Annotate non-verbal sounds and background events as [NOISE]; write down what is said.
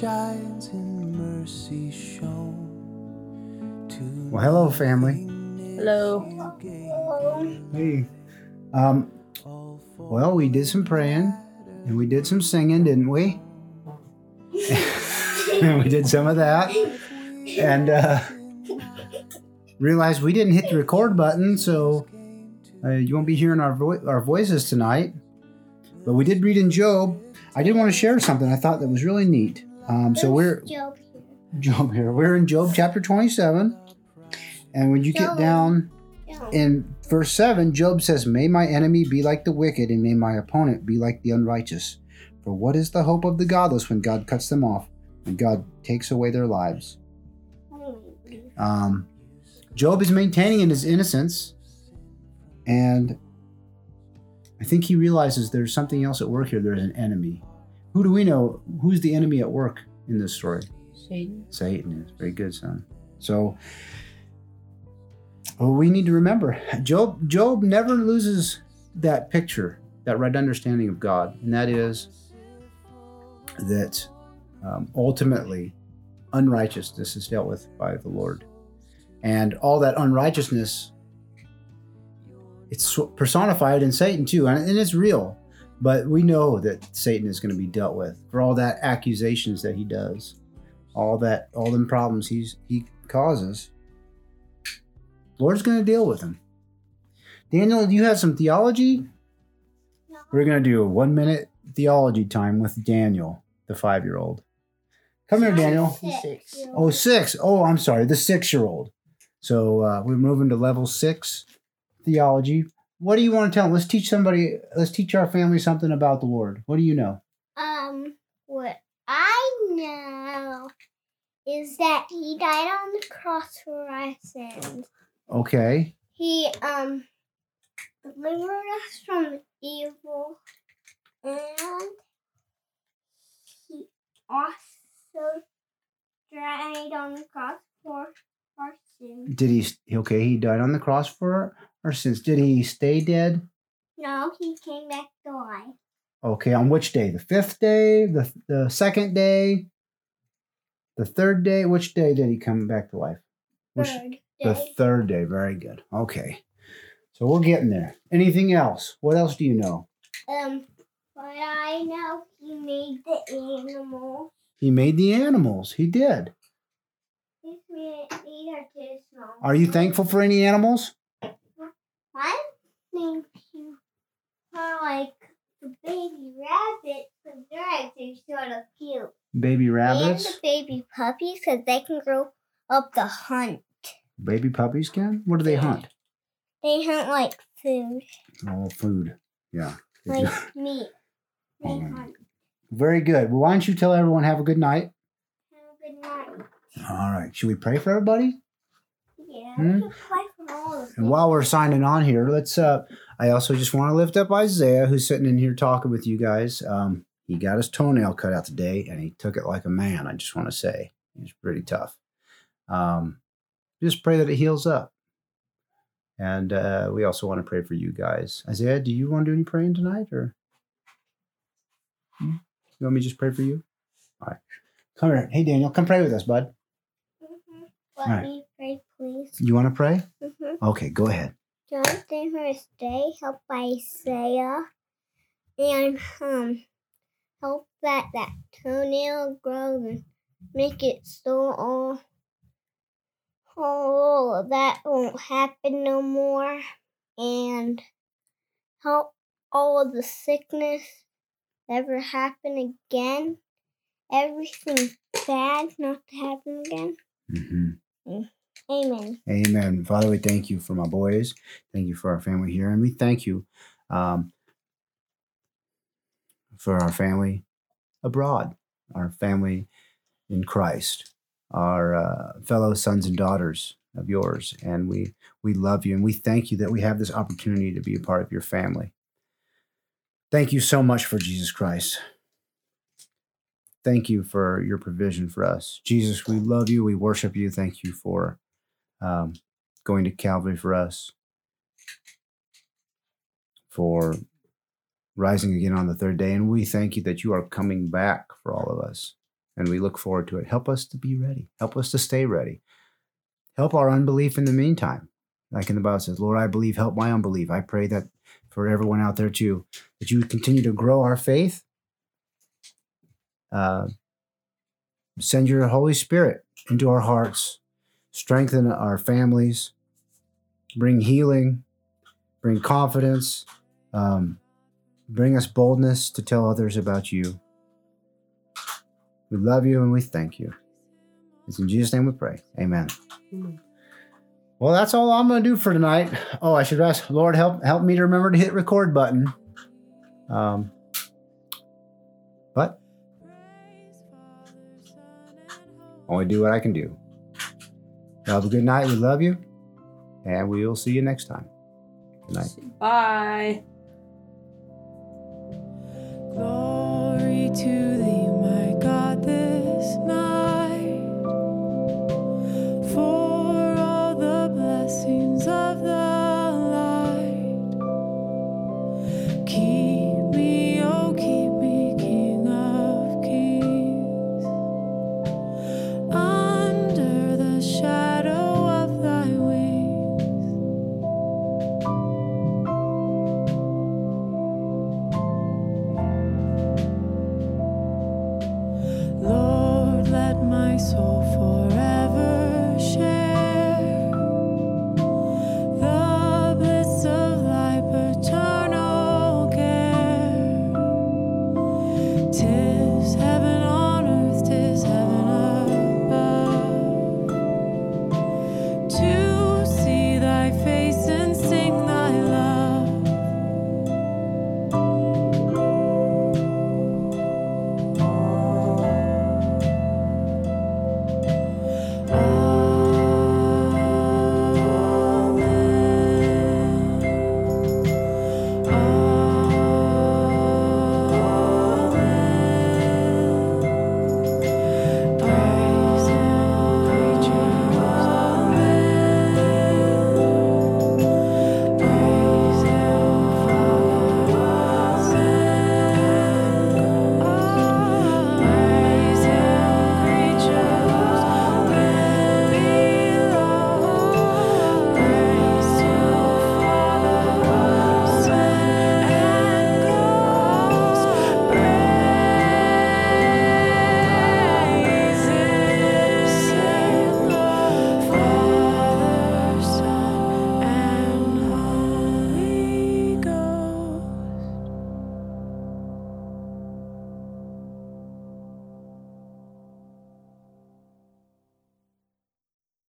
shines in mercy shown to well hello family. Hello. Hey. Um well we did some praying and we did some singing didn't we? [LAUGHS] We did some of that. And uh realized we didn't hit the record button so uh, you won't be hearing our, vo- our voices tonight. But we did read in job. I did want to share something I thought that was really neat. Um, so we're Job here. Job here. We're in Job chapter 27. And when you get down Job. in verse 7, Job says, May my enemy be like the wicked, and may my opponent be like the unrighteous. For what is the hope of the godless when God cuts them off and God takes away their lives? Um, Job is maintaining in his innocence, and I think he realizes there's something else at work here. There's an enemy. Who do we know? Who's the enemy at work in this story? Satan. Satan is very good, son. So, well, we need to remember Job. Job never loses that picture, that right understanding of God, and that is that um, ultimately unrighteousness is dealt with by the Lord, and all that unrighteousness it's personified in Satan too, and and it's real. But we know that Satan is going to be dealt with for all that accusations that he does all that all them problems he's he causes. Lord's going to deal with him. Daniel do you have some theology? We're going to do a one minute theology time with daniel the five year old come here daniel. Six. oh six. Oh i'm sorry the six year old so uh, we're moving to level six theology what do you want to tell them let's teach somebody let's teach our family something about the lord what do you know Um, what I know is that he died on the cross for our sins. okay He um delivered us from evil, and he also died on the cross for our sins. Did he? Okay, he died on the cross for our sins. Did he stay dead? No, he came back to life. Okay, on which day? The fifth day, the the second day, the third day. Which day did he come back to life? Which, Third the third day. Very good. Okay, so we're getting there. Anything else? What else do you know? Um, but I know he made the animals. He made the animals. He did. He made, made our small. Are you thankful for any animals? I think you are like the baby rabbits because they're actually sort of cute. Baby rabbits? And the baby puppies because they can grow up the hunt. baby puppies can. What do they hunt? They hunt like food, Oh, food. Yeah. Like [LAUGHS] meat. They hunt. Very good. Well, why don't you tell everyone have a good night? Have a good night. All right. Should we pray for everybody? Yeah, Hmm? we can play for all of And while we're signing on here, let's. Uh, I also just want to lift up Isaiah, who's sitting in here talking with you guys. Um, he got his toenail cut out today, and he took it like a man. I just want to say he was pretty tough. Um, just pray that it heals up. And uh, we also want to pray for you guys. Isaiah, do you want to do any praying tonight, or Hmm? you want me to just pray for you? All right, come here. Hey, Daniel, come pray with us, bud. Mhm. Let Alright. me pray, please. You want to pray? Mm-hmm. Okay, go ahead. Jonathan Hurst Day, help Isaiah, and um, help that that toenail grows and make it so all, all that won't happen no more, and help all of the sickness never happen again. Everything bad not to happen again. Mm-hmm. Amen. Amen. Father, we thank you for my boys. Thank you for our family here. And we thank you um, for our family abroad, our family in Christ, our uh, fellow sons and daughters of yours. And we, we love you and we thank you that we have this opportunity to be a part of your family. Thank you so much for Jesus Christ. Thank you for your provision for us. Jesus, we love you. We worship you. Thank you for um, going to Calvary for us, for rising again on the third day. And we thank you that you are coming back for all of us. And we look forward to it. Help us to be ready. Help us to stay ready. help our unbelief in the meantime. Like in the Bible says, Lord, I believe, help my unbelief. I pray that for everyone out there too, that you would continue to grow our faith. Uh, send your Holy Spirit into our hearts, strengthen our families, bring healing, bring confidence, um, bring us boldness to tell others about you. We love you and we thank you. It's in Jesus' name we pray. Amen. Amen. Well, that's all I'm going to do for tonight. Oh, I should ask Lord help help me to remember to hit record button. Um, but only do what I can do. Have a good night. We love you. And we'll see you next time. Good night. Bye. Glory to